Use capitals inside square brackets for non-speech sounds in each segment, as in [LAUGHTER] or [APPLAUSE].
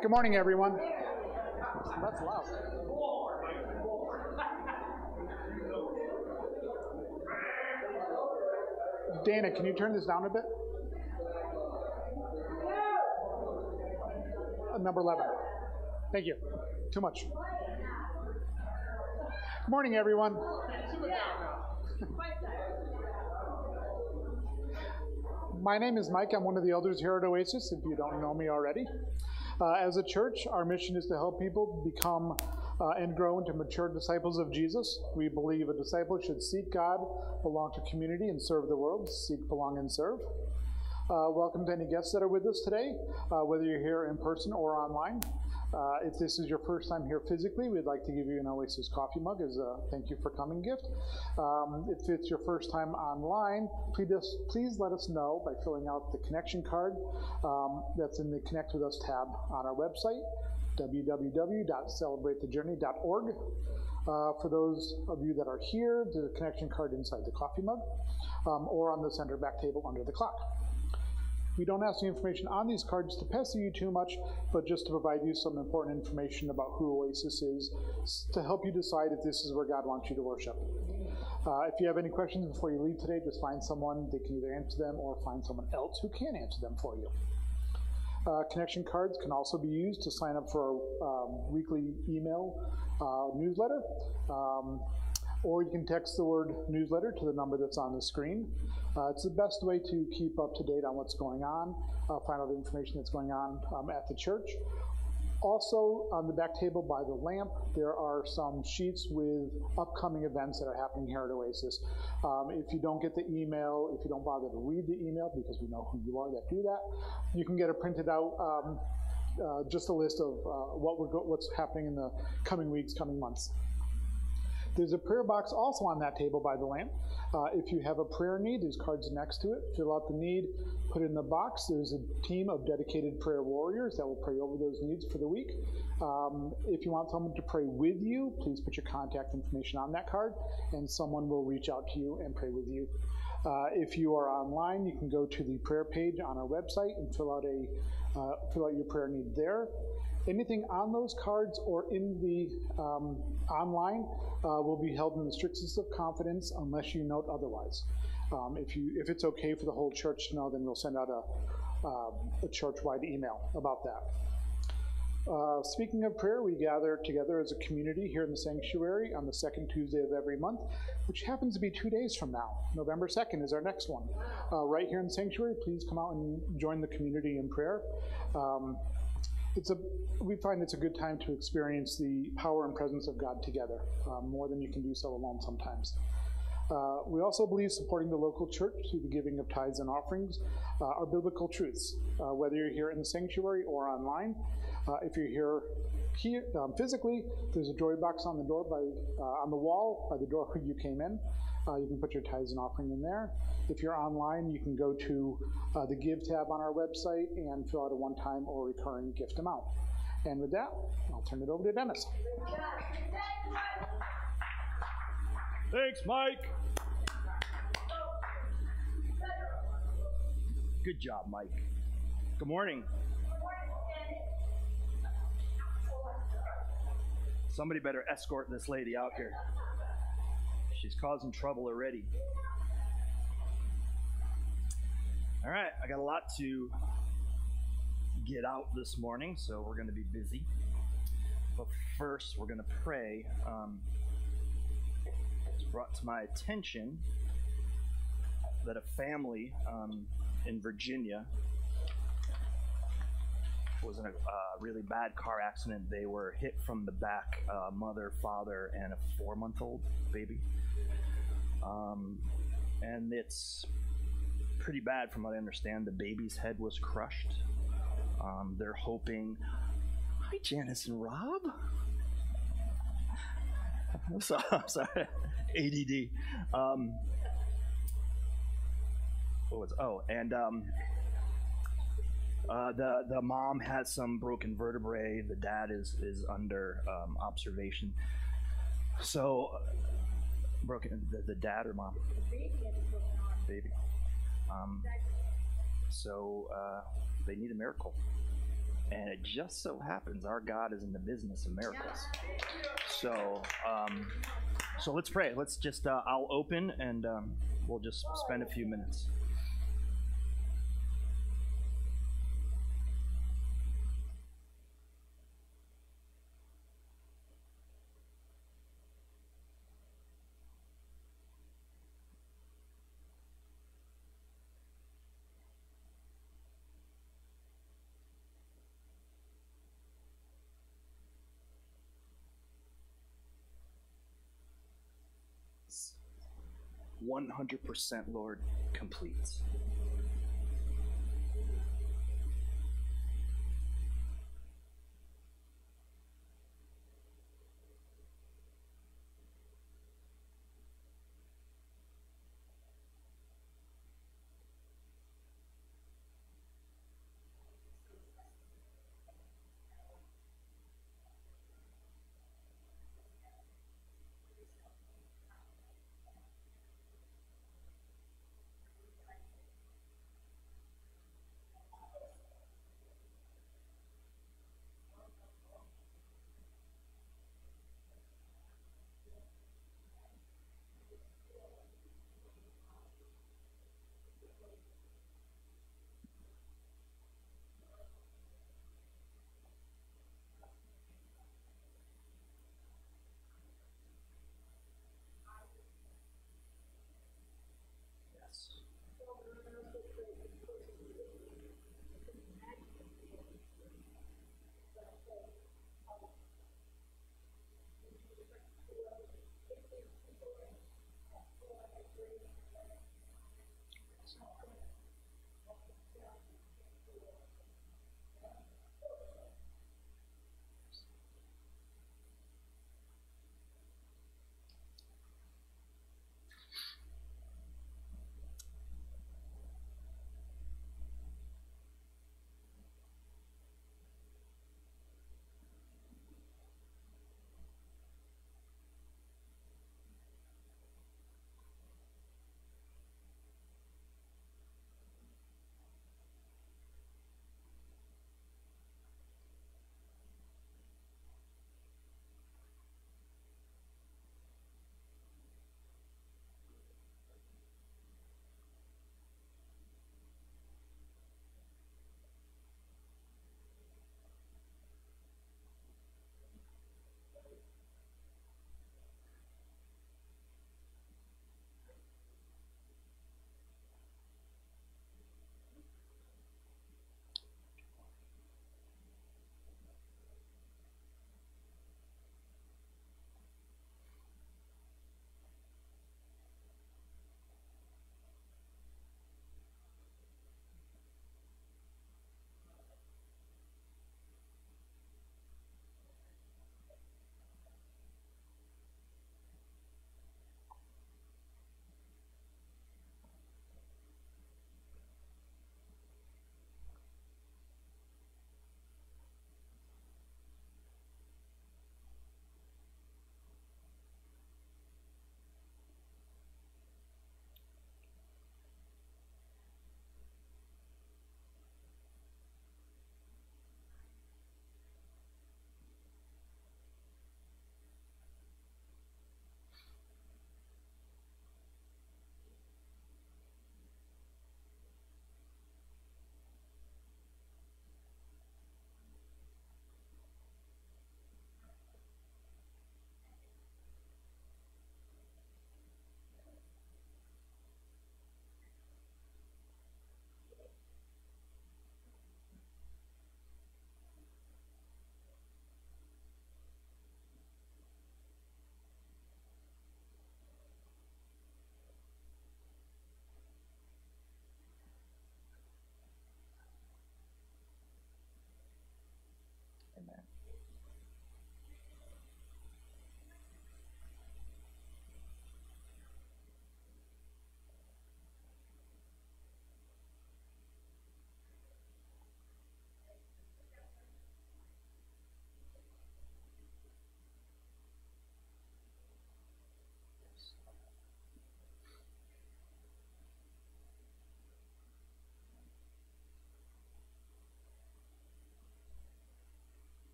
Good morning, everyone. That's loud. Dana, can you turn this down a bit? Uh, Number 11. Thank you. Too much. Good morning, everyone. [LAUGHS] My name is Mike. I'm one of the elders here at Oasis, if you don't know me already. Uh, as a church, our mission is to help people become uh, and grow into mature disciples of Jesus. We believe a disciple should seek God, belong to community, and serve the world. Seek, belong, and serve. Uh, welcome to any guests that are with us today, uh, whether you're here in person or online. Uh, if this is your first time here physically, we'd like to give you an Oasis coffee mug as a thank you for coming gift. Um, if it's your first time online, please, please let us know by filling out the connection card um, that's in the Connect with Us tab on our website, www.celebratethejourney.org. Uh, for those of you that are here, the connection card inside the coffee mug um, or on the center back table under the clock. We don't ask the information on these cards to pester you too much, but just to provide you some important information about who Oasis is to help you decide if this is where God wants you to worship. Uh, if you have any questions before you leave today, just find someone that can either answer them or find someone else who can answer them for you. Uh, connection cards can also be used to sign up for our um, weekly email uh, newsletter. Um, or you can text the word newsletter to the number that's on the screen. Uh, it's the best way to keep up to date on what's going on, uh, find out the information that's going on um, at the church. Also, on the back table by the lamp, there are some sheets with upcoming events that are happening here at Oasis. Um, if you don't get the email, if you don't bother to read the email, because we know who you are that do that, you can get it printed out. Um, uh, just a list of uh, what we're what's happening in the coming weeks, coming months. There's a prayer box also on that table by the lamp. Uh, if you have a prayer need, there's cards next to it. Fill out the need, put it in the box. There's a team of dedicated prayer warriors that will pray over those needs for the week. Um, if you want someone to pray with you, please put your contact information on that card, and someone will reach out to you and pray with you. Uh, if you are online, you can go to the prayer page on our website and fill out a uh, fill out your prayer need there. Anything on those cards or in the um, online uh, will be held in the strictest of confidence unless you note otherwise. Um, if you if it's okay for the whole church to know, then we'll send out a, uh, a church-wide email about that. Uh, speaking of prayer, we gather together as a community here in the sanctuary on the second Tuesday of every month, which happens to be two days from now. November 2nd is our next one. Uh, right here in the sanctuary, please come out and join the community in prayer. Um, it's a, we find it's a good time to experience the power and presence of God together, uh, more than you can do so alone sometimes. Uh, we also believe supporting the local church through the giving of tithes and offerings uh, are biblical truths, uh, whether you're here in the sanctuary or online. Uh, if you're here, here um, physically, there's a joy box on the door by on the wall by the door you came in. Uh, you can put your tithes and offering in there. If you're online, you can go to the Give tab on our website and fill out a one-time or recurring gift amount. And with that, I'll turn it over to Dennis. Thanks, Mike. Good job, Mike. Good morning. Somebody better escort this lady out here. She's causing trouble already. All right, I got a lot to get out this morning, so we're going to be busy. But first, we're going to pray. Um, it's brought to my attention that a family um, in Virginia was in a uh, really bad car accident. They were hit from the back, uh, mother, father, and a four month old baby. Um, and it's pretty bad from what I understand. The baby's head was crushed. Um, they're hoping. Hi, Janice and Rob. [LAUGHS] I'm sorry, I'm sorry. [LAUGHS] ADD. Um, what was oh and um, uh, the the mom has some broken vertebrae. The dad is is under um, observation. So broken the, the dad or mom? Baby. Um, so uh, they need a miracle. And it just so happens our God is in the business of miracles. So, um, so let's pray. Let's just, uh, I'll open and um, we'll just spend a few minutes. One hundred percent, Lord, complete.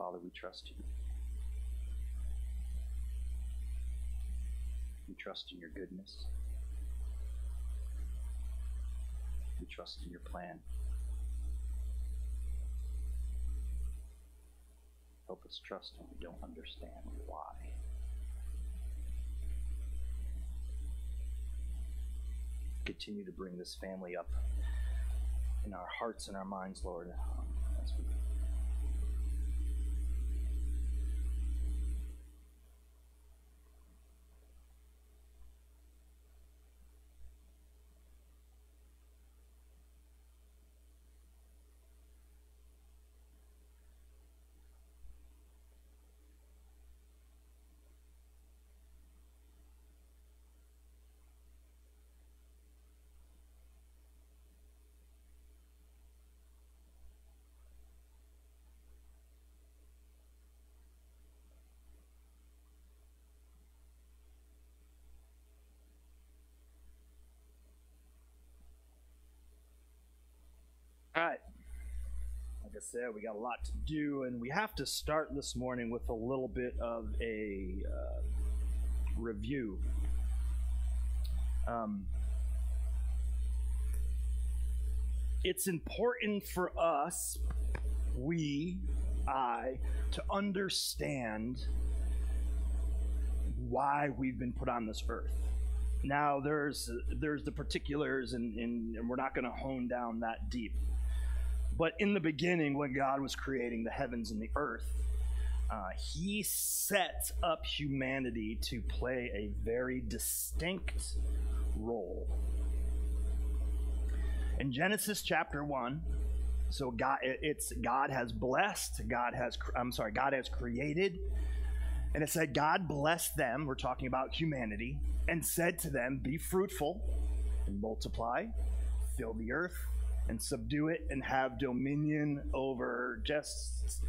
Father, we trust you. We trust in your goodness. We trust in your plan. Help us trust when we don't understand why. Continue to bring this family up in our hearts and our minds, Lord, as we All right. Like I said, we got a lot to do, and we have to start this morning with a little bit of a uh, review. Um, it's important for us, we, I, to understand why we've been put on this earth. Now, there's there's the particulars, and, and, and we're not going to hone down that deep. But in the beginning, when God was creating the heavens and the earth, uh, he set up humanity to play a very distinct role. In Genesis chapter 1, so God it's God has blessed, God has I'm sorry, God has created and it said God blessed them, we're talking about humanity, and said to them, be fruitful and multiply, fill the earth and subdue it and have dominion over just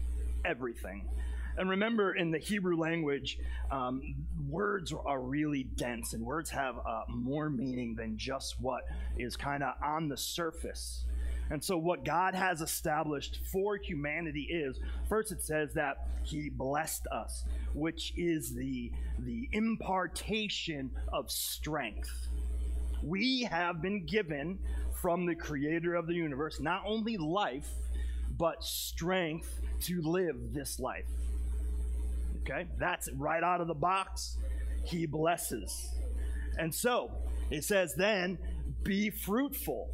everything. And remember, in the Hebrew language, um, words are really dense, and words have uh, more meaning than just what is kind of on the surface. And so, what God has established for humanity is first, it says that He blessed us, which is the, the impartation of strength. We have been given from the creator of the universe not only life, but strength to live this life. Okay? That's right out of the box. He blesses. And so it says, then be fruitful.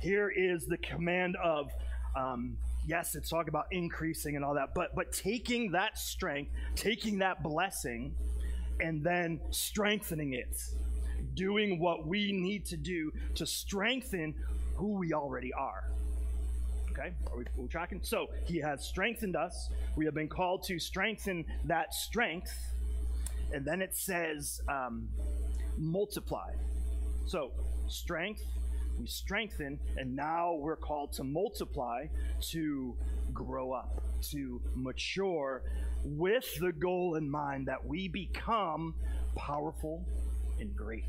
Here is the command of, um, yes, it's talking about increasing and all that, but but taking that strength, taking that blessing, and then strengthening it doing what we need to do to strengthen who we already are. Okay, are we, are we tracking? So he has strengthened us. We have been called to strengthen that strength. And then it says um, multiply. So strength, we strengthen, and now we're called to multiply, to grow up, to mature, with the goal in mind that we become powerful and great.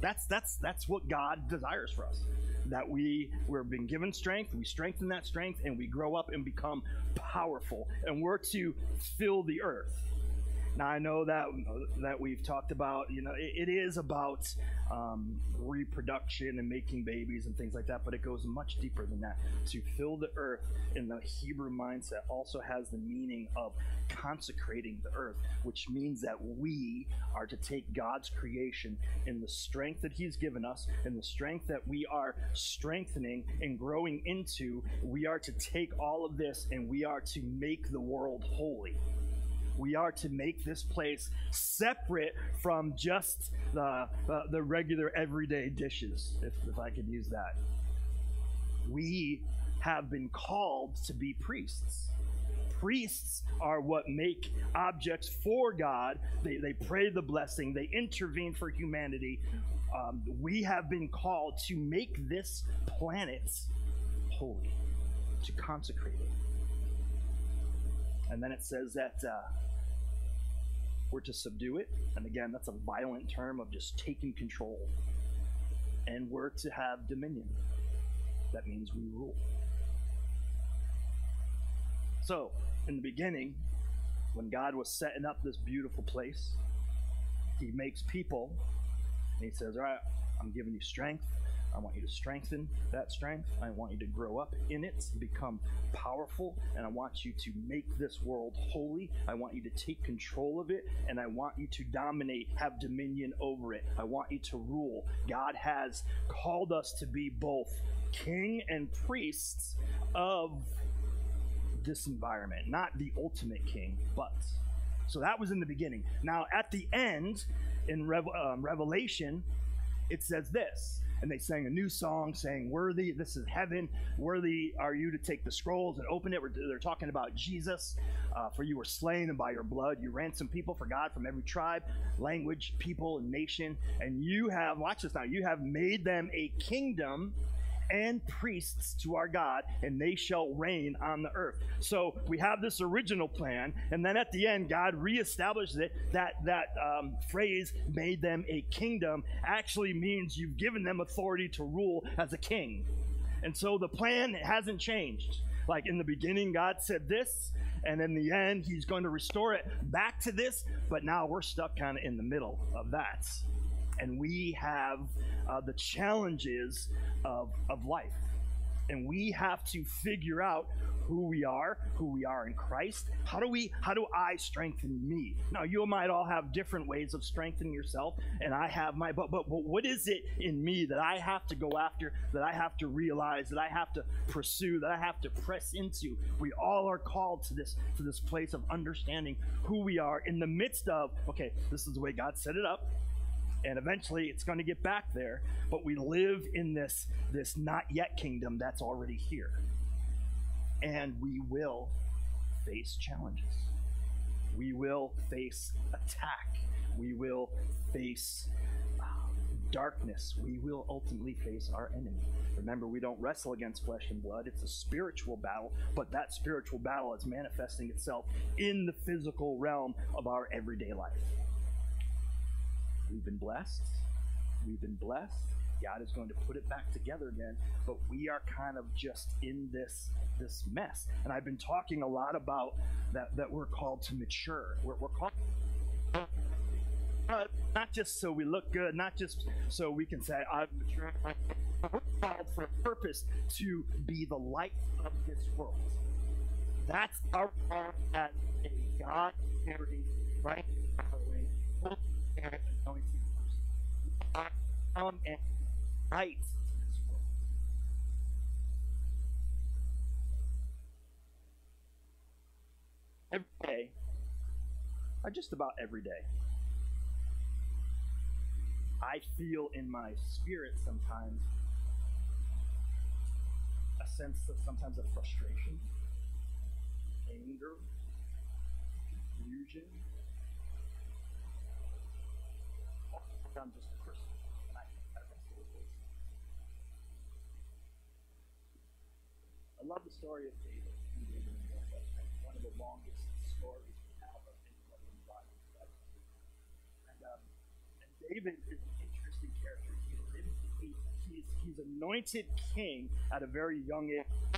That's that's that's what God desires for us. That we we're been given strength, we strengthen that strength, and we grow up and become powerful. And we're to fill the earth. Now I know that that we've talked about. You know, it, it is about um, reproduction and making babies and things like that, but it goes much deeper than that. To fill the earth in the Hebrew mindset also has the meaning of consecrating the earth, which means that we are to take God's creation in the strength that He's given us, and the strength that we are strengthening and growing into. We are to take all of this and we are to make the world holy we are to make this place separate from just the, uh, the regular everyday dishes, if, if I could use that. We have been called to be priests. Priests are what make objects for God. They, they pray the blessing, they intervene for humanity. Um, we have been called to make this planet holy, to consecrate it. And then it says that uh, we're to subdue it. And again, that's a violent term of just taking control. And we're to have dominion. That means we rule. So, in the beginning, when God was setting up this beautiful place, He makes people, and He says, All right, I'm giving you strength. I want you to strengthen that strength. I want you to grow up in it, become powerful, and I want you to make this world holy. I want you to take control of it, and I want you to dominate, have dominion over it. I want you to rule. God has called us to be both king and priests of this environment, not the ultimate king, but. So that was in the beginning. Now, at the end, in um, Revelation, it says this and they sang a new song saying, Worthy, this is heaven. Worthy are you to take the scrolls and open it. They're talking about Jesus. Uh, for you were slain, and by your blood you ransomed people for God from every tribe, language, people, and nation. And you have, watch this now, you have made them a kingdom and priests to our God, and they shall reign on the earth. So we have this original plan, and then at the end, God reestablishes it. That that um, phrase "made them a kingdom" actually means you've given them authority to rule as a king, and so the plan hasn't changed. Like in the beginning, God said this, and in the end, He's going to restore it back to this. But now we're stuck kind of in the middle of that and we have uh, the challenges of, of life. And we have to figure out who we are, who we are in Christ. How do we how do I strengthen me? Now you might all have different ways of strengthening yourself, and I have my but but, but what is it in me that I have to go after, that I have to realize, that I have to pursue, that I have to press into? We all are called to this to this place of understanding who we are in the midst of, okay, this is the way God set it up and eventually it's going to get back there but we live in this this not yet kingdom that's already here. And we will face challenges. We will face attack. We will face uh, darkness. We will ultimately face our enemy. Remember we don't wrestle against flesh and blood. It's a spiritual battle but that spiritual battle is manifesting itself in the physical realm of our everyday life We've been blessed. We've been blessed. God is going to put it back together again, but we are kind of just in this this mess. And I've been talking a lot about that that we're called to mature. We're, we're called uh, not just so we look good, not just so we can say I've matured. We're called for a purpose to be the light of this world. That's our part as a God-carrying, right? And this world. Every day, or just about every day, I feel in my spirit sometimes a sense of sometimes of frustration, anger, confusion, I'm just a person, and I I love the story of David. One of the longest stories we have of anybody in the Bible. And, um, and David is an interesting character. He, he, he's, he's anointed king at a very young age.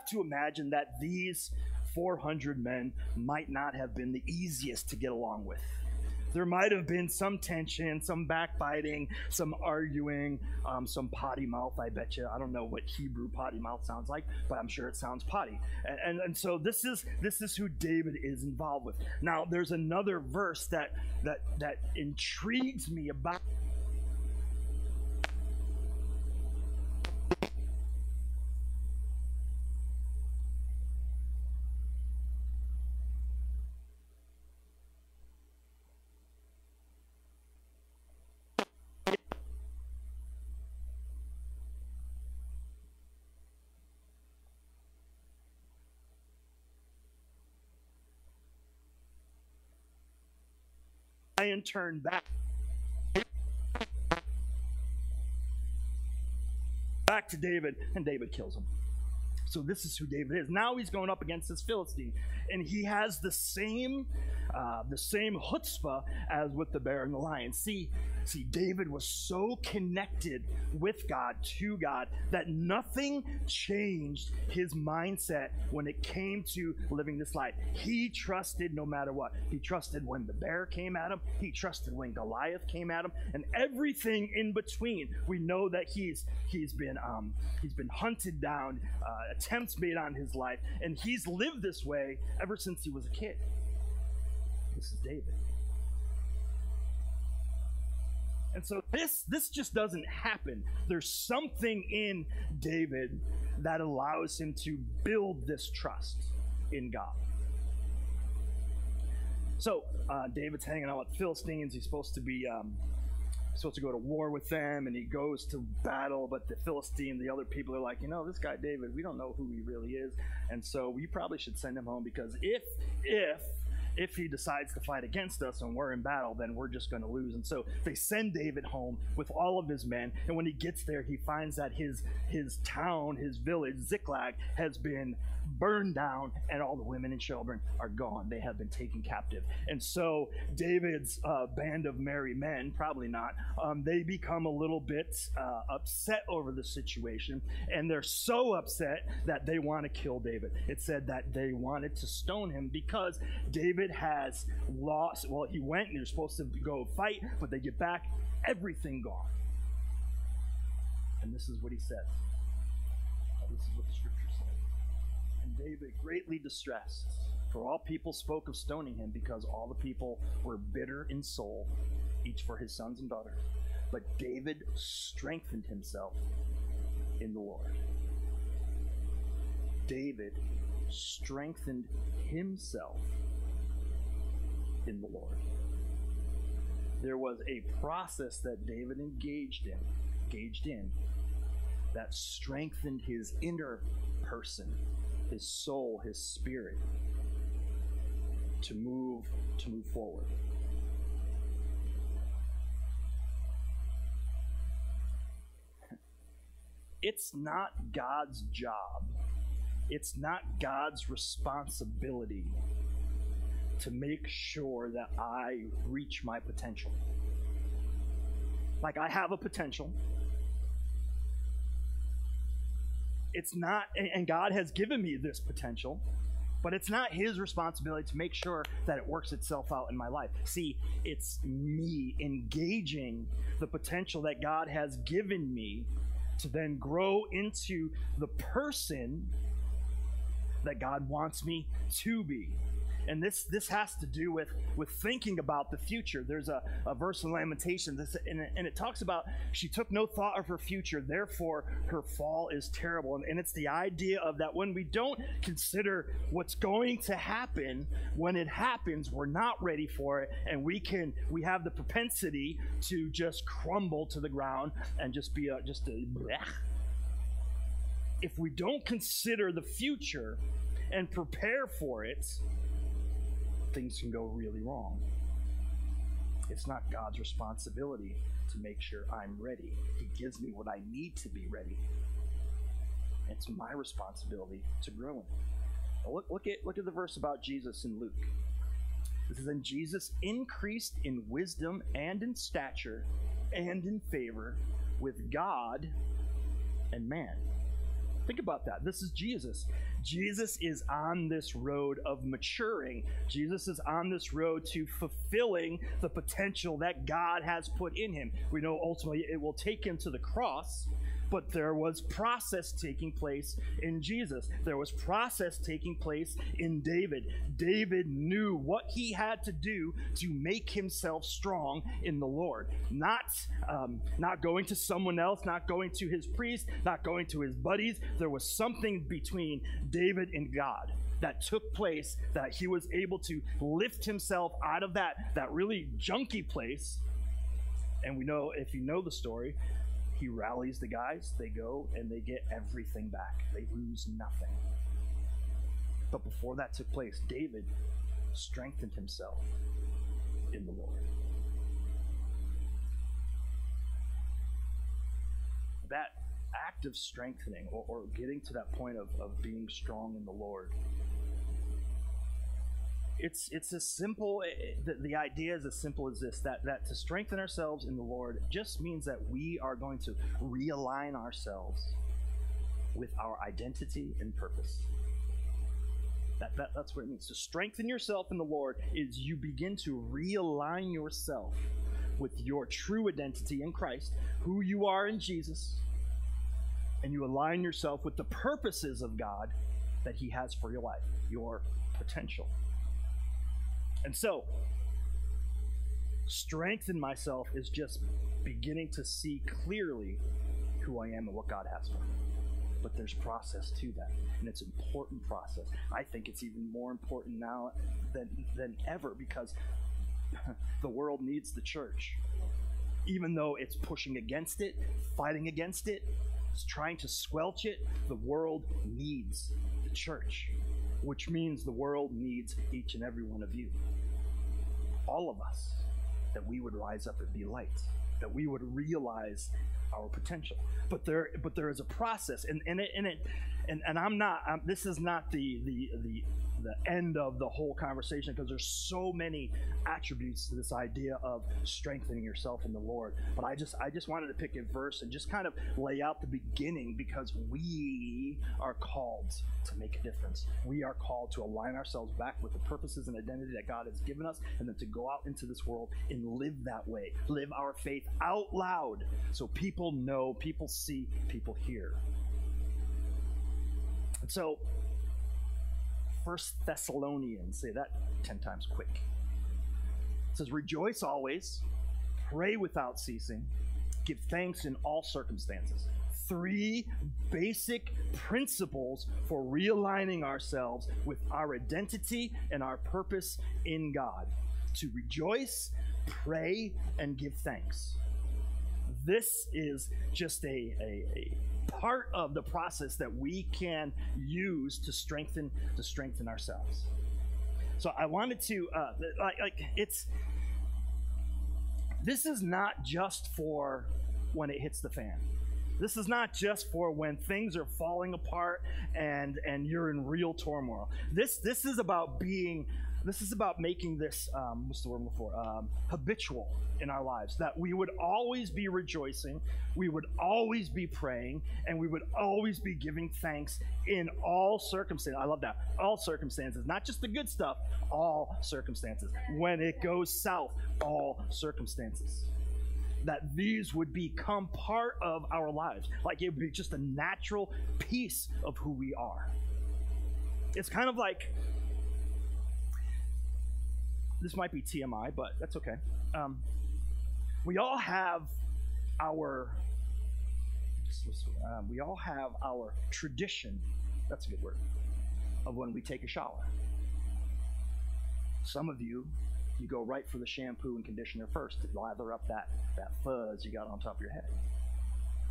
Have to imagine that these 400 men might not have been the easiest to get along with. There might have been some tension, some backbiting, some arguing, um, some potty mouth, I bet you. I don't know what Hebrew potty mouth sounds like, but I'm sure it sounds potty. And, and, and so this is this is who David is involved with. Now there's another verse that that that intrigues me about lion turned back. Back to David, and David kills him. So this is who David is. Now he's going up against this Philistine, and he has the same, uh, the same chutzpah as with the bear and the lion. See, see, David was so connected with God, to God, that nothing changed his mindset when it came to living this life. He trusted no matter what. He trusted when the bear came at him. He trusted when Goliath came at him, and everything in between. We know that he's he's been um, he's been hunted down. Uh, attempts made on his life, and he's lived this way ever since he was a kid. This is David. And so this this just doesn't happen. There's something in David that allows him to build this trust in God. So uh, David's hanging out with Philistines. He's supposed to be um, supposed to go to war with them and he goes to battle but the philistine the other people are like you know this guy david we don't know who he really is and so we probably should send him home because if if if he decides to fight against us and we're in battle, then we're just going to lose. And so they send David home with all of his men. And when he gets there, he finds that his his town, his village, Ziklag, has been burned down, and all the women and children are gone. They have been taken captive. And so David's uh, band of merry men, probably not, um, they become a little bit uh, upset over the situation, and they're so upset that they want to kill David. It said that they wanted to stone him because David has lost. Well, he went and he was supposed to go fight, but they get back, everything gone. And this is what he says. This is what the scripture David, greatly distressed, for all people spoke of stoning him because all the people were bitter in soul, each for his sons and daughters. But David strengthened himself in the Lord. David strengthened himself in the Lord. There was a process that David engaged in, engaged in that strengthened his inner person his soul, his spirit to move to move forward. [LAUGHS] It's not God's job. It's not God's responsibility to make sure that I reach my potential. Like I have a potential, it's not, and God has given me this potential, but it's not His responsibility to make sure that it works itself out in my life. See, it's me engaging the potential that God has given me to then grow into the person that God wants me to be and this this has to do with with thinking about the future there's a, a verse in lamentation this, and, it, and it talks about she took no thought of her future therefore her fall is terrible and, and it's the idea of that when we don't consider what's going to happen when it happens we're not ready for it and we can we have the propensity to just crumble to the ground and just be a just a bleh. if we don't consider the future and prepare for it things can go really wrong. It's not God's responsibility to make sure I'm ready. He gives me what I need to be ready. It's my responsibility to grow in. look, look, at, look at the verse about Jesus in Luke. This is, And Jesus increased in wisdom and in stature and in favor with God and man. Think about that. This is Jesus. Jesus is on this road of maturing. Jesus is on this road to fulfilling the potential that God has put in him. We know ultimately it will take him to the cross, but there was process taking place in Jesus. There was process taking place in David. David knew what he had to do to make himself strong in the Lord. Not, um, not going to someone else, not going to his priest, not going to his buddies. There was something between David and God that took place that he was able to lift himself out of that, that really junky place. And we know, if you know the story, he rallies the guys, they go and they get everything back. They lose nothing. But before that took place, David strengthened himself in the Lord. That act of strengthening or, or getting to that point of, of being strong in the Lord it's it's as simple eh, eh, the, the idea is as simple as this that that to strengthen ourselves in the lord just means that we are going to realign ourselves with our identity and purpose. That, that that's what it means. To strengthen yourself in the lord is you begin to realign yourself with your true identity in christ who you are in jesus and you align yourself with the purposes of god that he has for your life your potential and so, strengthen myself is just beginning to see clearly who I am and what God has for me. But there's process to that, and it's important process. I think it's even more important now than, than ever because [LAUGHS] the world needs the church. Even though it's pushing against it, fighting against it, it's trying to squelch it, the world needs the church which means the world needs each and every one of you. All of us, that we would rise up and be light, that we would realize our potential. But there, but there is a process, and and it, and it, and, and I'm not. I'm, this is not the the the the end of the whole conversation because there's so many attributes to this idea of strengthening yourself in the Lord. But I just I just wanted to pick a verse and just kind of lay out the beginning because we are called to make a difference. We are called to align ourselves back with the purposes and identity that God has given us and then to go out into this world and live that way. Live our faith out loud so people know, people see, people hear. And so First Thessalonians. Say that 10 times quick. It says, Rejoice always, pray without ceasing, give thanks in all circumstances. Three basic principles for realigning ourselves with our identity and our purpose in God to rejoice, pray, and give thanks. This is just a, a, a part of the process that we can use to strengthen to strengthen ourselves. So I wanted to uh, like, like it's this is not just for when it hits the fan. This is not just for when things are falling apart and and you're in real turmoil. This this is about being this is about making this um, what's the word before um, habitual in our lives that we would always be rejoicing we would always be praying and we would always be giving thanks in all circumstances. I love that. All circumstances not just the good stuff all circumstances. When it goes south all circumstances. That these would become part of our lives. Like it would be just a natural piece of who we are. It's kind of like this might be TMI, but that's okay. Um, we all have our um, we all have our tradition. That's a good word of when we take a shower. Some of you, you go right for the shampoo and conditioner first to lather up that, that fuzz you got on top of your head.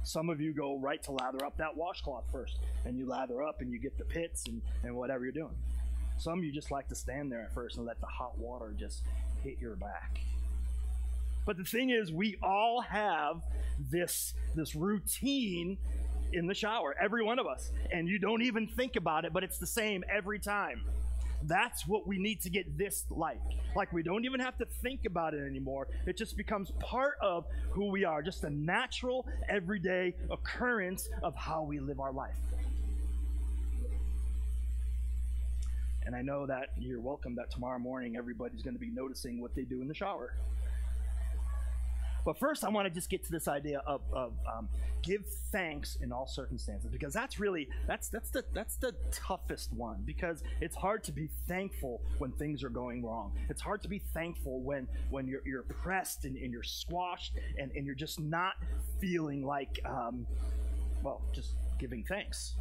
Some of you go right to lather up that washcloth first, and you lather up and you get the pits and, and whatever you're doing. Some you just like to stand there at first and let the hot water just hit your back. But the thing is, we all have this, this routine in the shower, every one of us. And you don't even think about it, but it's the same every time. That's what we need to get this like. Like we don't even have to think about it anymore. It just becomes part of who we are, just a natural, everyday occurrence of how we live our life. And I know that you're welcome that tomorrow morning everybody's going to be noticing what they do in the shower. But first, I want to just get to this idea of, of um, give thanks in all circumstances because that's really that's that's the that's the toughest one because it's hard to be thankful when things are going wrong. It's hard to be thankful when when you're you're pressed and, and you're squashed and, and you're just not feeling like um, well just giving thanks.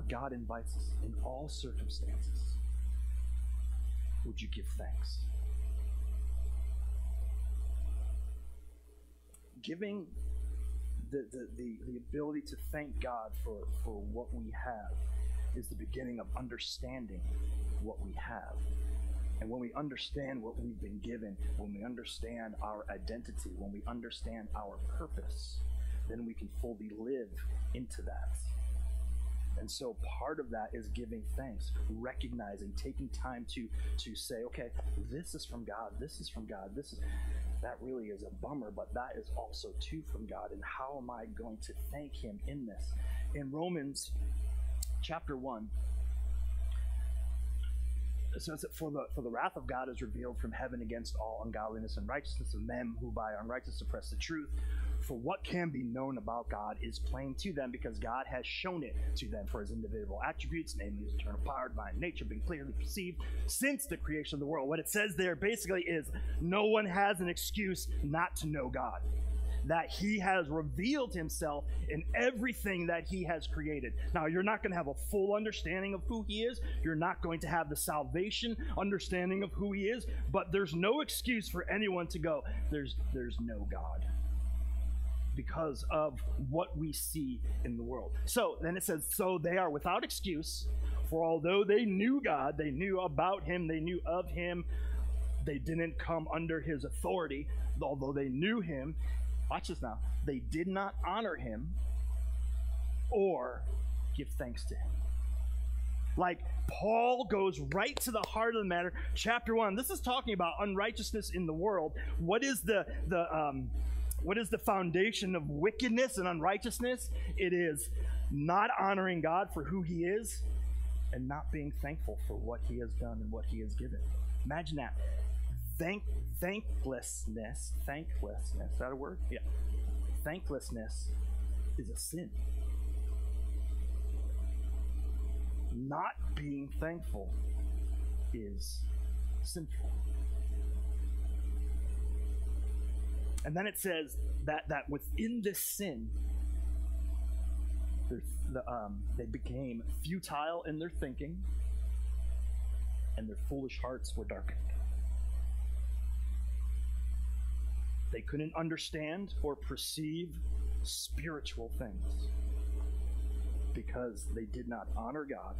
But God invites us in all circumstances. Would you give thanks? giving the, the, the, the ability to thank God for, for what we have is the beginning of understanding what we have. And when we understand what we've been given, when we understand our identity, when we understand our purpose, then we can fully live into that. And so part of that is giving thanks, recognizing, taking time to to say, okay, this is from God, this is from God, this is that really is a bummer, but that is also too from God. And how am I going to thank Him in this? In Romans chapter 1, it says that for the for the wrath of God is revealed from heaven against all ungodliness and righteousness of men who by unrighteousness suppress the truth. For what can be known about God is plain to them because God has shown it to them for his individual attributes, namely his eternal power, divine nature, being clearly perceived since the creation of the world. What it says there basically is no one has an excuse not to know God that he has revealed himself in everything that he has created. Now, you're not going to have a full understanding of who he is. You're not going to have the salvation understanding of who he is, but there's no excuse for anyone to go, there's there's no God because of what we see in the world. So then it says, So they are without excuse, for although they knew God, they knew about Him, they knew of Him, they didn't come under His authority, although they knew Him. Watch this now. They did not honor Him or give thanks to Him. Like Paul goes right to the heart of the matter. Chapter one. This is talking about unrighteousness in the world. What is the the um, what is the foundation of wickedness and unrighteousness? It is not honoring God for who He is and not being thankful for what He has done and what He has given. Imagine that. Thank, thanklessness, thanklessness, is that a word? Yeah. Thanklessness is a sin. Not being thankful is sinful. And then it says that, that within this sin, the, um, they became futile in their thinking, and their foolish hearts were darkened. They couldn't understand or perceive spiritual things because they did not honor God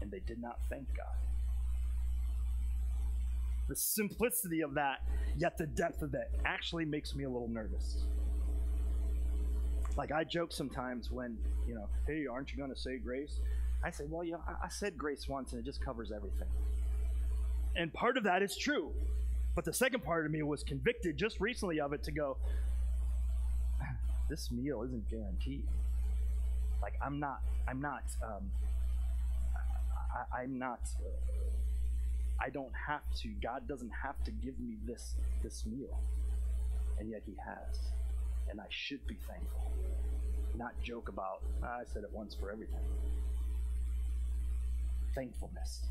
and they did not thank God the simplicity of that, yet the depth of it actually makes me a little nervous. Like I joke sometimes when, you know, hey, aren't you going to say grace? I say, well, you know, I, I said grace once and it just covers everything. And part of that is true. But the second part of me was convicted just recently of it to go, this meal isn't guaranteed. Like I'm not, I'm not, um, I, am not uh, I don't have to. God doesn't have to give me this this meal. And yet he has. And I should be thankful. Not joke about, ah, I said it once for everything. Thankfulness.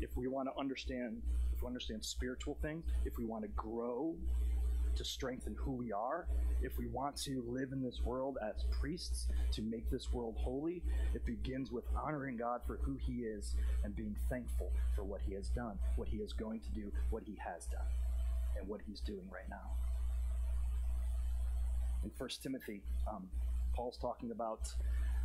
If we want to understand, if we understand spiritual things, if we want to grow to strengthen who we are, if we want to live in this world as priests to make this world holy, it begins with honoring God for who He is and being thankful for what He has done, what He is going to do, what He has done, and what He's doing right now. In First Timothy, um, Paul's talking about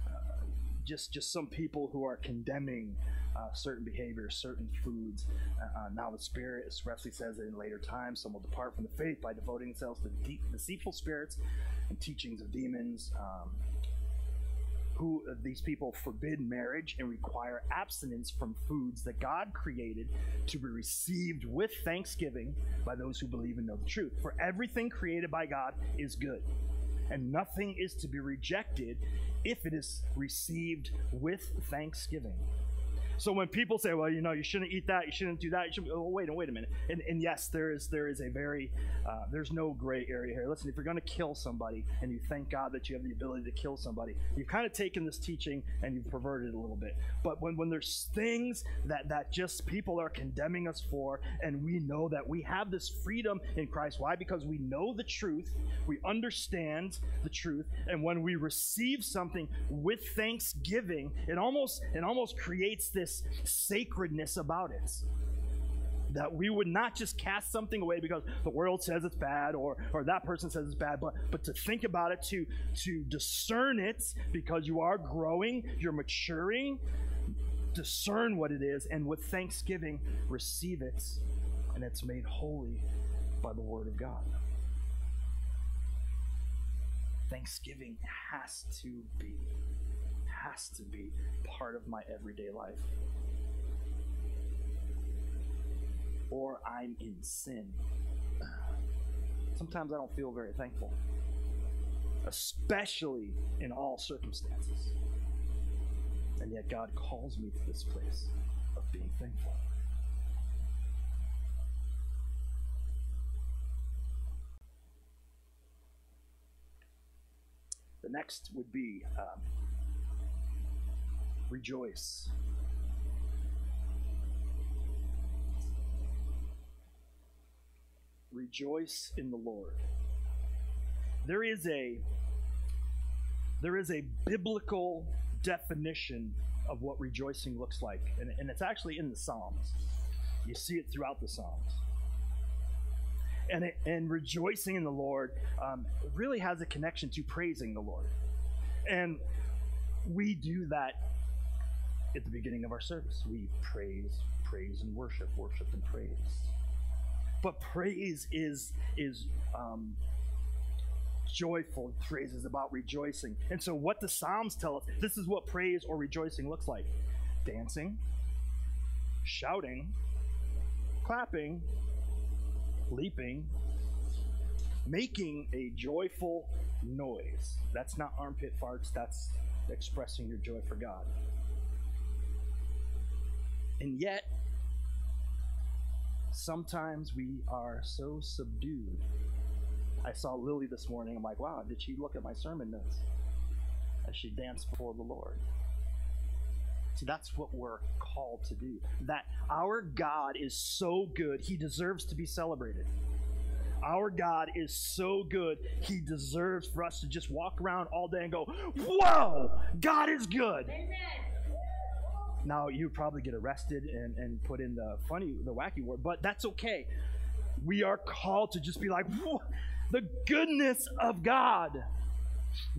uh, just just some people who are condemning uh, certain behaviors, certain foods. Uh, uh, now the Spirit expressly says that in later times some will depart from the faith by devoting themselves to deep, deceitful spirits and teachings of demons. Um, who uh, these people forbid marriage and require abstinence from foods that God created to be received with thanksgiving by those who believe and know the truth. For everything created by God is good and nothing is to be rejected if it is received with thanksgiving. So when people say, "Well, you know, you shouldn't eat that, you shouldn't do that," you should, oh, wait, wait a minute. And, and yes, there is there is a very uh, there's no gray area here. Listen, if you're going to kill somebody and you thank God that you have the ability to kill somebody, you've kind of taken this teaching and you've perverted it a little bit. But when when there's things that that just people are condemning us for, and we know that we have this freedom in Christ. Why? Because we know the truth, we understand the truth, and when we receive something with thanksgiving, it almost it almost creates this this sacredness about it. That we would not just cast something away because the world says it's bad or, or that person says it's bad, but, but to think about it, to, to discern it because you are growing, you're maturing, discern what it is, and with thanksgiving, receive it, and it's made holy by the Word of God. Thanksgiving has to be has to be part of my everyday life. Or I'm in sin. Sometimes I don't feel very thankful, especially in all circumstances. And yet God calls me to this place of being thankful. The next would be um, rejoice. Rejoice in the Lord. There is a there is a biblical definition of what rejoicing looks like, and, and it's actually in the Psalms. You see it throughout the Psalms. And, it, and rejoicing in the Lord um, really has a connection to praising the Lord. And we do that at the beginning of our service. We praise, praise and worship, worship and praise. But praise is is um, joyful. Praise is about rejoicing. And so, what the Psalms tell us, this is what praise or rejoicing looks like: dancing, shouting, clapping, leaping, making a joyful noise. That's not armpit farts. That's expressing your joy for God. And yet, sometimes we are so subdued. I saw Lily this morning. I'm like, wow, did she look at my sermon notes as she danced before the Lord? See, that's what we're called to do. That our God is so good, he deserves to be celebrated. Our God is so good, he deserves for us to just walk around all day and go, Whoa, God is good. Amen. Now you probably get arrested and, and put in the funny, the wacky word, but that's okay. We are called to just be like, the goodness of God.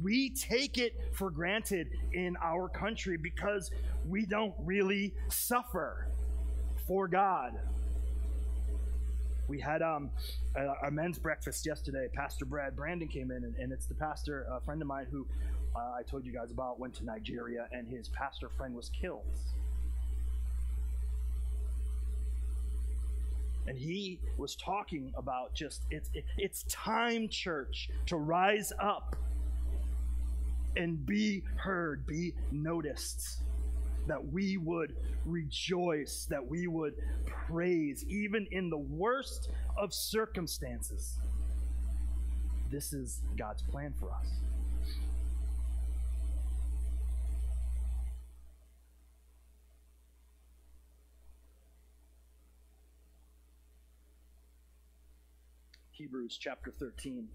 We take it for granted in our country because we don't really suffer for God. We had um, a, a men's breakfast yesterday. Pastor Brad Brandon came in, and, and it's the pastor, a friend of mine who uh, I told you guys about, went to Nigeria, and his pastor friend was killed. and he was talking about just it's it's time church to rise up and be heard be noticed that we would rejoice that we would praise even in the worst of circumstances this is god's plan for us Hebrews chapter 13.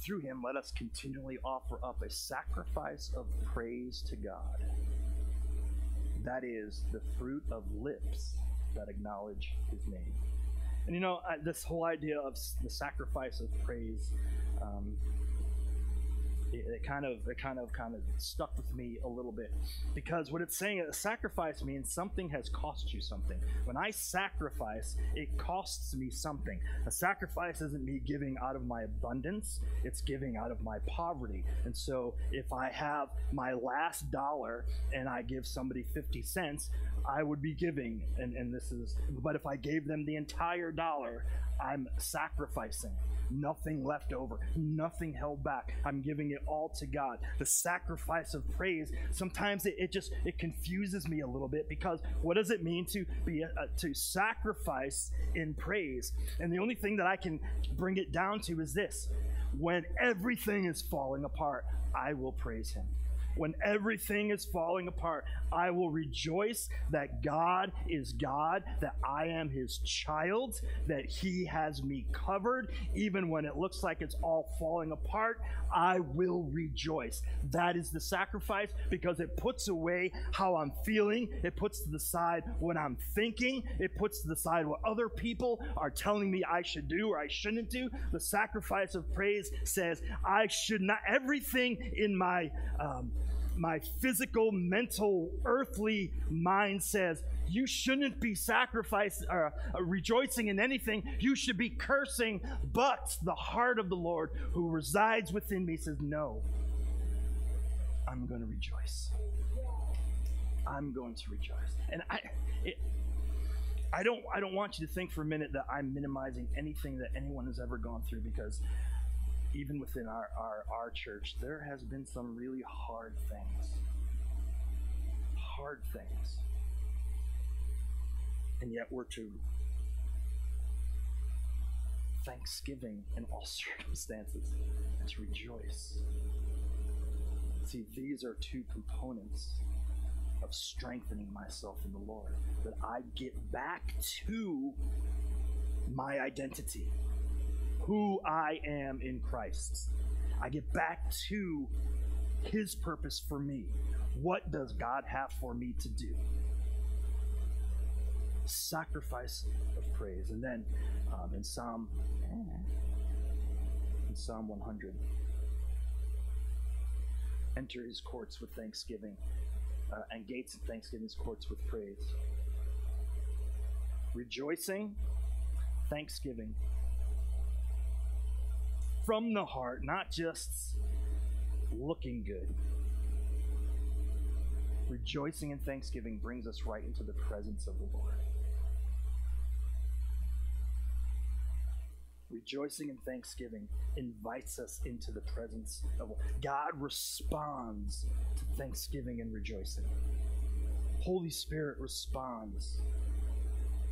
Through him, let us continually offer up a sacrifice of praise to God. That is the fruit of lips that acknowledge his name. And you know, this whole idea of the sacrifice of praise. Um, it, it, kind of it kind of kind of stuck with me a little bit. Because what it's saying a sacrifice means something has cost you something. When i sacrifice it costs me something. A sacrifice isn't me giving out of my abundance it's giving out of my poverty. And so if i have my last dollar and i give somebody 50 cents i would be giving and, and this is but if i gave them the entire dollar I'm sacrificing. Nothing left over, nothing held back. I'm giving it all to God. The sacrifice of praise. Sometimes it, it just it confuses me a little bit because what does it mean to be a, to sacrifice in praise? And the only thing that I can bring it down to is this: when everything is falling apart, I will praise Him when everything is falling apart, I will rejoice that God is God, that I am his child, that he has me covered. Even when it looks like it's all falling apart, I will rejoice. That is the sacrifice because it puts away how I'm feeling, it puts to the side what I'm thinking, it puts to the side what other people are telling me I should do or I shouldn't do. The sacrifice of praise says, I should not, everything in my um, my physical, mental, earthly mind says, you shouldn't be sacrificing or uh, rejoicing in anything. You should be cursing. But the heart of the Lord who resides within me says, no, I'm going to rejoice. I'm going to rejoice. And I, it, I don't, I don't want you to think for a minute that I'm minimizing anything that anyone has ever gone through because even within our, our, our church, there has been some really hard things. Hard things. And yet we're to thanksgiving in all [LAUGHS] circumstances and to rejoice. See, these are two components of strengthening myself in the Lord, that I get back to my identity who I am in Christ. I get back to His purpose for me. What does God have for me to do? Sacrifice of praise. And then um, in Psalm in Psalm 100, enter His courts with thanksgiving, uh, and gates of thanksgiving, His courts with praise. Rejoicing, thanksgiving, from the heart, not just looking good. Rejoicing and thanksgiving brings us right into the presence of the Lord. Rejoicing and thanksgiving invites us into the presence of God responds to thanksgiving and rejoicing. Holy Spirit responds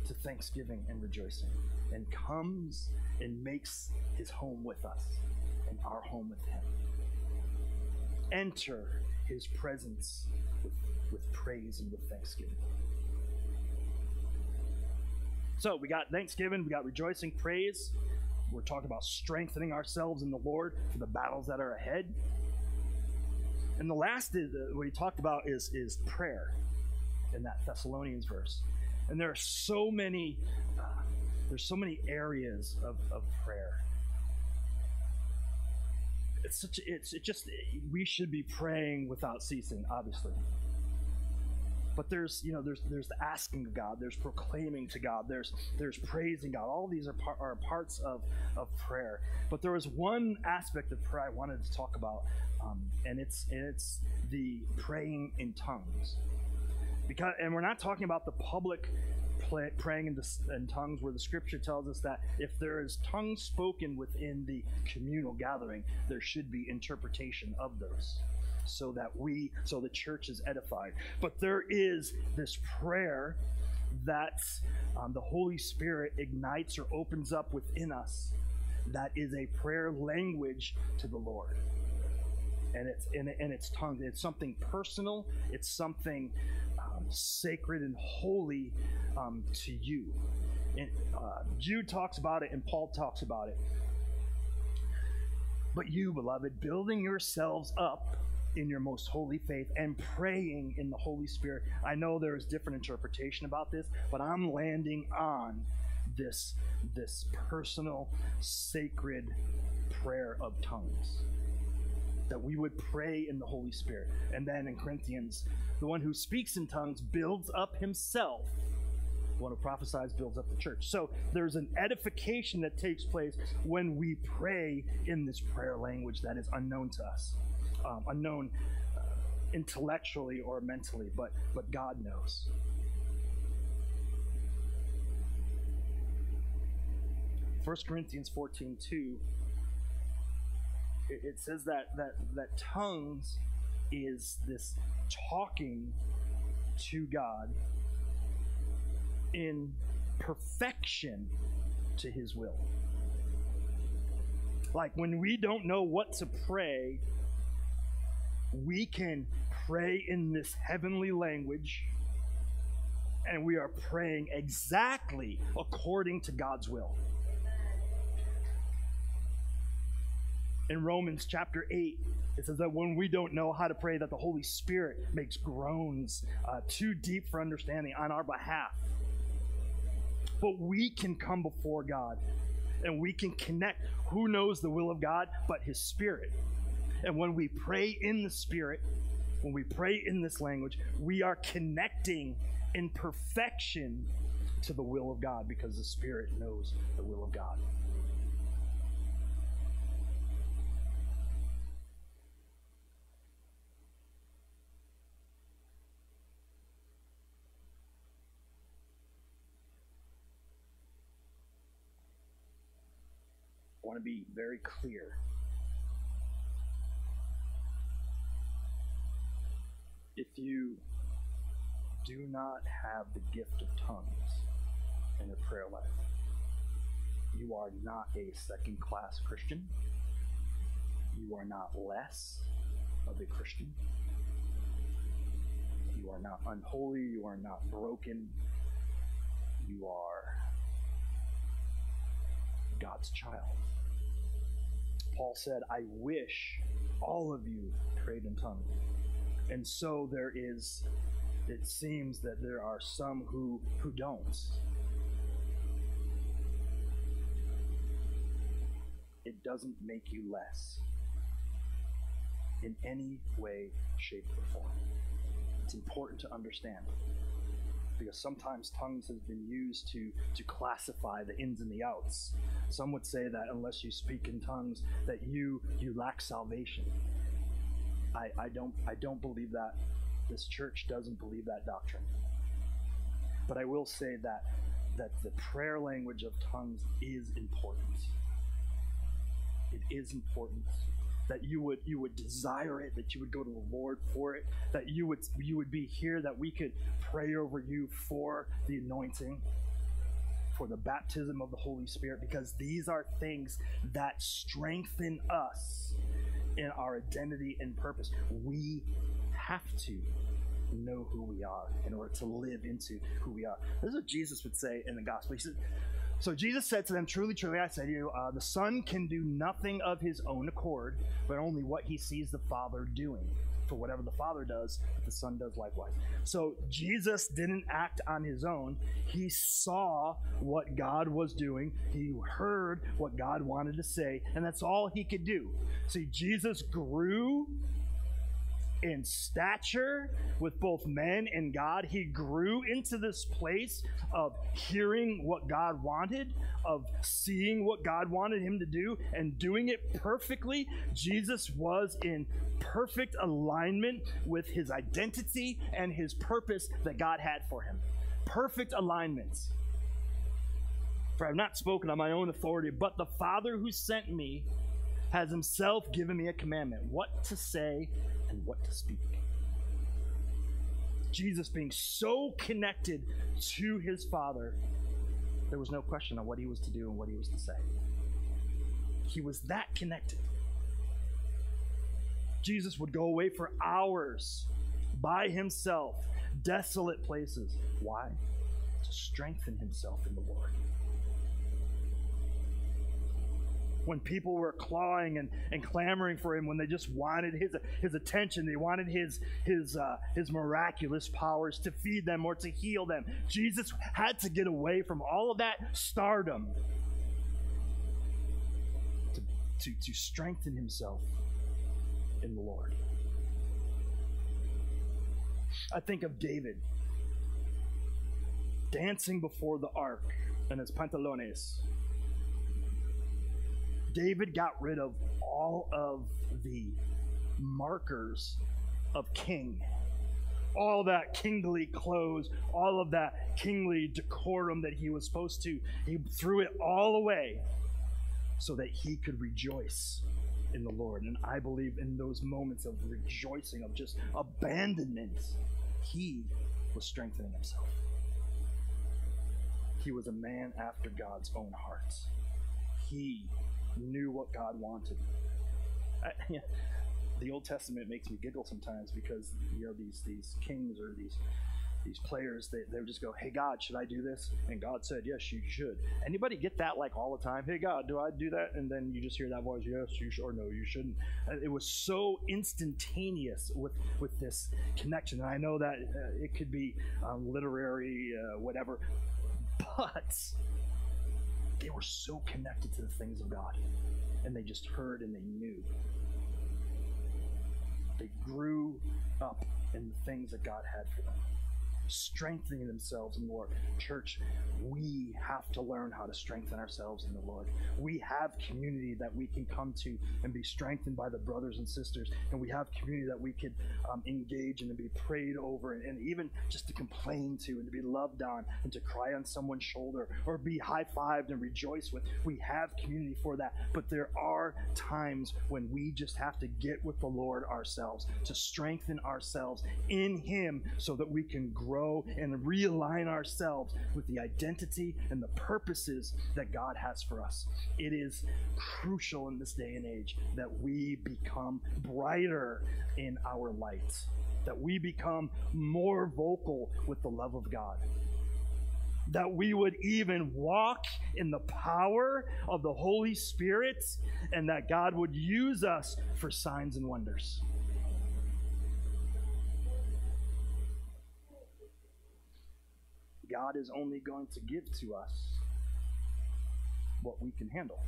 to thanksgiving and rejoicing and comes and makes his home with us and our home with him. Enter his presence with, with praise and with thanksgiving. So we got thanksgiving, we got rejoicing, praise. We're talking about strengthening ourselves in the Lord for the battles that are ahead. And the last is, uh, what he talked about is, is prayer in that Thessalonians verse. And there are so many uh, there's so many areas of, of prayer. It's such it's it just we should be praying without ceasing, obviously. But there's you know there's there's the asking of God, there's proclaiming to God, there's there's praising God. All these are par- are parts of of prayer. But there was one aspect of prayer I wanted to talk about, um, and it's and it's the praying in tongues. Because and we're not talking about the public praying in, the, in tongues, where the scripture tells us that if there is tongues spoken within the communal gathering, there should be interpretation of those so that we, so the church is edified. But there is this prayer that um, the Holy Spirit ignites or opens up within us that is a prayer language to the Lord. And it's and it's tongue. It's something personal. It's something um, sacred and holy um, to you. And, uh, Jude talks about it, and Paul talks about it. But you, beloved, building yourselves up in your most holy faith and praying in the Holy Spirit. I know there is different interpretation about this, but I'm landing on this, this personal, sacred prayer of tongues that we would pray in the Holy Spirit. And then in Corinthians, the one who speaks in tongues builds up himself. The one who prophesies builds up the church. So there's an edification that takes place when we pray in this prayer language that is unknown to us, um, unknown uh, intellectually or mentally, but, but God knows. 1 Corinthians 14 2, it, says that, that, that tongues is this talking to God in perfection to his will. Like when we don't know what to pray, we can pray in this heavenly language and we are praying exactly according to God's will. In Romans chapter 8, it says that when we don't know how to pray, that the Holy Spirit makes groans uh, too deep for understanding on our behalf. But we can come before God and we can connect. Who knows the will of God but His Spirit? And when we pray in the Spirit, when we pray in this language, we are connecting in perfection to the will of God because the Spirit knows the will of God. Want to be very clear. If you do not have the gift of tongues in your prayer life, you are not a second class Christian. You are not less of a Christian. You are not unholy. You are not broken. You are God's child. Paul said, I wish all of you prayed in tongues. And so there is, it seems that there are some who, who don't. It doesn't make you less in any way, shape, or form. It's important to understand because sometimes tongues has been used to to classify the ins and the outs. Some would say that unless you speak in tongues, that you you lack salvation. I, I don't I don't believe that. This church doesn't believe that doctrine. But I will say that that the prayer language of tongues is important. It is important that you would you would desire it, that you would go to the Lord for it, that you would you would be here, that we could pray over you for the anointing, for the baptism of the Holy Spirit, because these are things that strengthen us in our identity and purpose. We have to know who we are in order to live into who we are. This is what Jesus would say in the gospel. He so Jesus said to them, Truly, truly, I say to you, uh, the Son can do nothing of his own accord, but only what he sees the Father doing. For whatever the Father does, the Son does likewise. So Jesus didn't act on his own. He saw what God was doing, he heard what God wanted to say, and that's all he could do. See, Jesus grew in stature with both men and God. He grew into this place of hearing what God wanted, of seeing what God wanted him to do, and doing it perfectly. Jesus was in perfect alignment with his identity and his purpose that God had for him. Perfect alignment. For I have not spoken on my own authority, but the Father who sent me has himself given me a commandment what to say and what to speak. Jesus being so connected to his Father, there was no question on what he was to do and what he was to say. He was that connected. Jesus would go away for hours by himself, desolate places. Why? To strengthen himself in the Lord. When people were clawing and, and clamoring for him, when they just wanted his, his attention, they wanted his, his, uh, his miraculous powers to feed them or to heal them. Jesus had to get away from all of that stardom to, to, to strengthen himself in the Lord. I think of David dancing before the ark in his pantalones David got rid of all of the markers of king, all that kingly clothes, all of that kingly decorum that he was supposed to. He threw it all away so that he could rejoice in the Lord. And I believe in those moments of rejoicing, of just abandonment, he was strengthening himself. He was a man after God's own heart. He knew what God wanted. I, [LAUGHS] yeah, the Old Testament makes me giggle sometimes because you know these these kings or these these players they, they would just go hey god should i do this? And god said yes you should. Anybody get that like all the time? Hey god do i do that? And then you just hear that voice yes you should or no you shouldn't. It was so instantaneous with with this connection. And i know that uh, it could be um, literary uh, whatever but they were so connected to the things of god and they just heard and they knew. They grew up in the things that god had for them strengthening themselves in the Lord. Church, we have to learn how to strengthen ourselves in the Lord. We have community that we can come to and be strengthened by the brothers and sisters, and we have community that we can um, engage in and be prayed over, and, and even just to complain to, and to be loved on, and to cry on someone's shoulder, or be high fived and rejoice with. We have community for that, but there are times when we just have to get with the Lord ourselves to strengthen ourselves in Him so that we can grow grow and realign ourselves with the identity and the purposes that God has for us. It is crucial in this day and age that we become brighter in our light, that we become more vocal with the love of God that we would even walk in the power of the Holy Spirit and that God would use us for signs and wonders. God is only going to give to us what we can handle.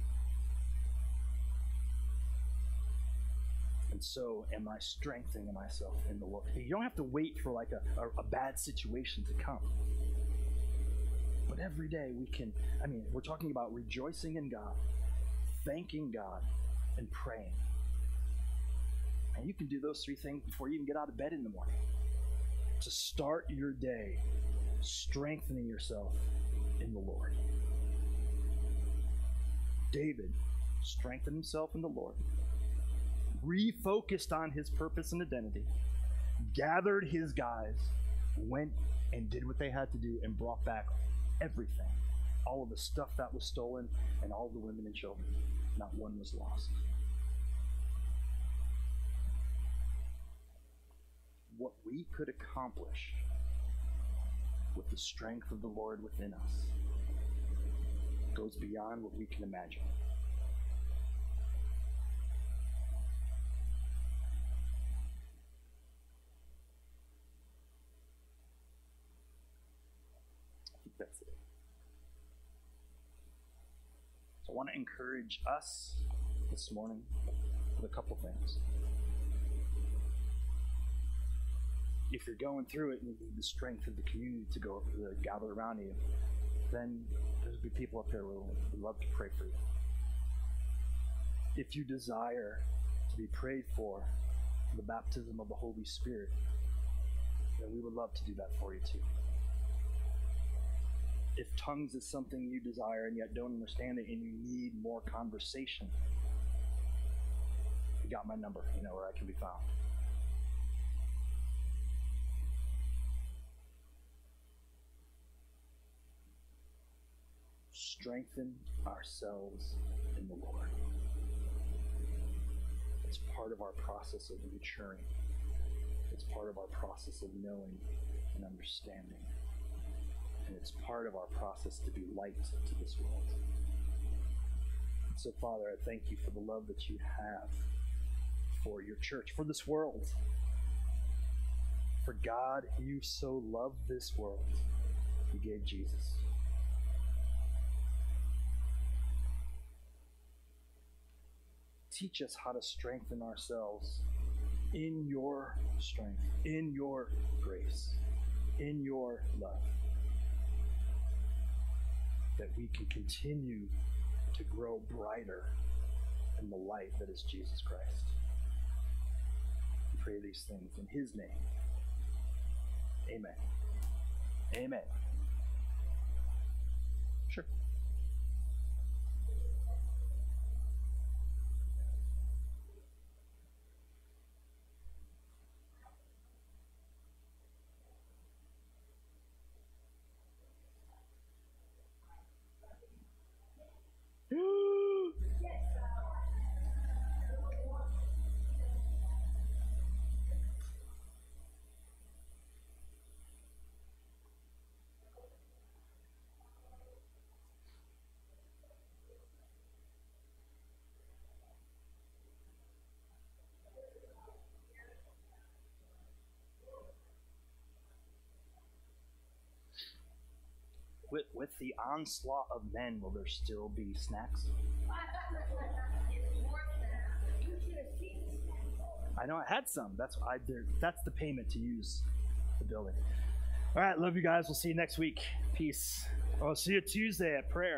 And so, am I strengthening myself in the Lord? You don't have to wait for like a, a, a bad situation to come. But every day we can, I mean, we're talking about rejoicing in God, thanking God, and praying. And you can do those three things before you even get out of bed in the morning. To start your day strengthening yourself in the Lord. David strengthened himself in the Lord, refocused on his purpose and identity, gathered his guys, went and did what they had to do, and brought back everything all of the stuff that was stolen and all the women and children. Not one was lost. What we could accomplish with the strength of the Lord within us goes beyond what we can imagine. That's it. So I want to encourage us this morning with a couple things. If you're going through it and you need the strength of the community to go to gather around you, then there'll be people up there who would love to pray for you. If you desire to be prayed for the baptism of the Holy Spirit, then we would love to do that for you too. If tongues is something you desire and yet don't understand it and you need more conversation, you got my number, you know where I can be found. Strengthen ourselves in the Lord. It's part of our process of maturing. It's part of our process of knowing and understanding. And it's part of our process to be light to this world. So, Father, I thank you for the love that you have for your church, for this world. For God, you so loved this world, you gave Jesus. Teach us how to strengthen ourselves in your strength, in your grace, in your love. That we can continue to grow brighter in the light that is Jesus Christ. We pray these things in His name. Amen. Amen. Sure. With, with the onslaught of men, will there still be snacks? I know I had some. That's I. That's the payment to use the building. All right, love you guys. We'll see you next week. Peace. I'll see you Tuesday at prayer.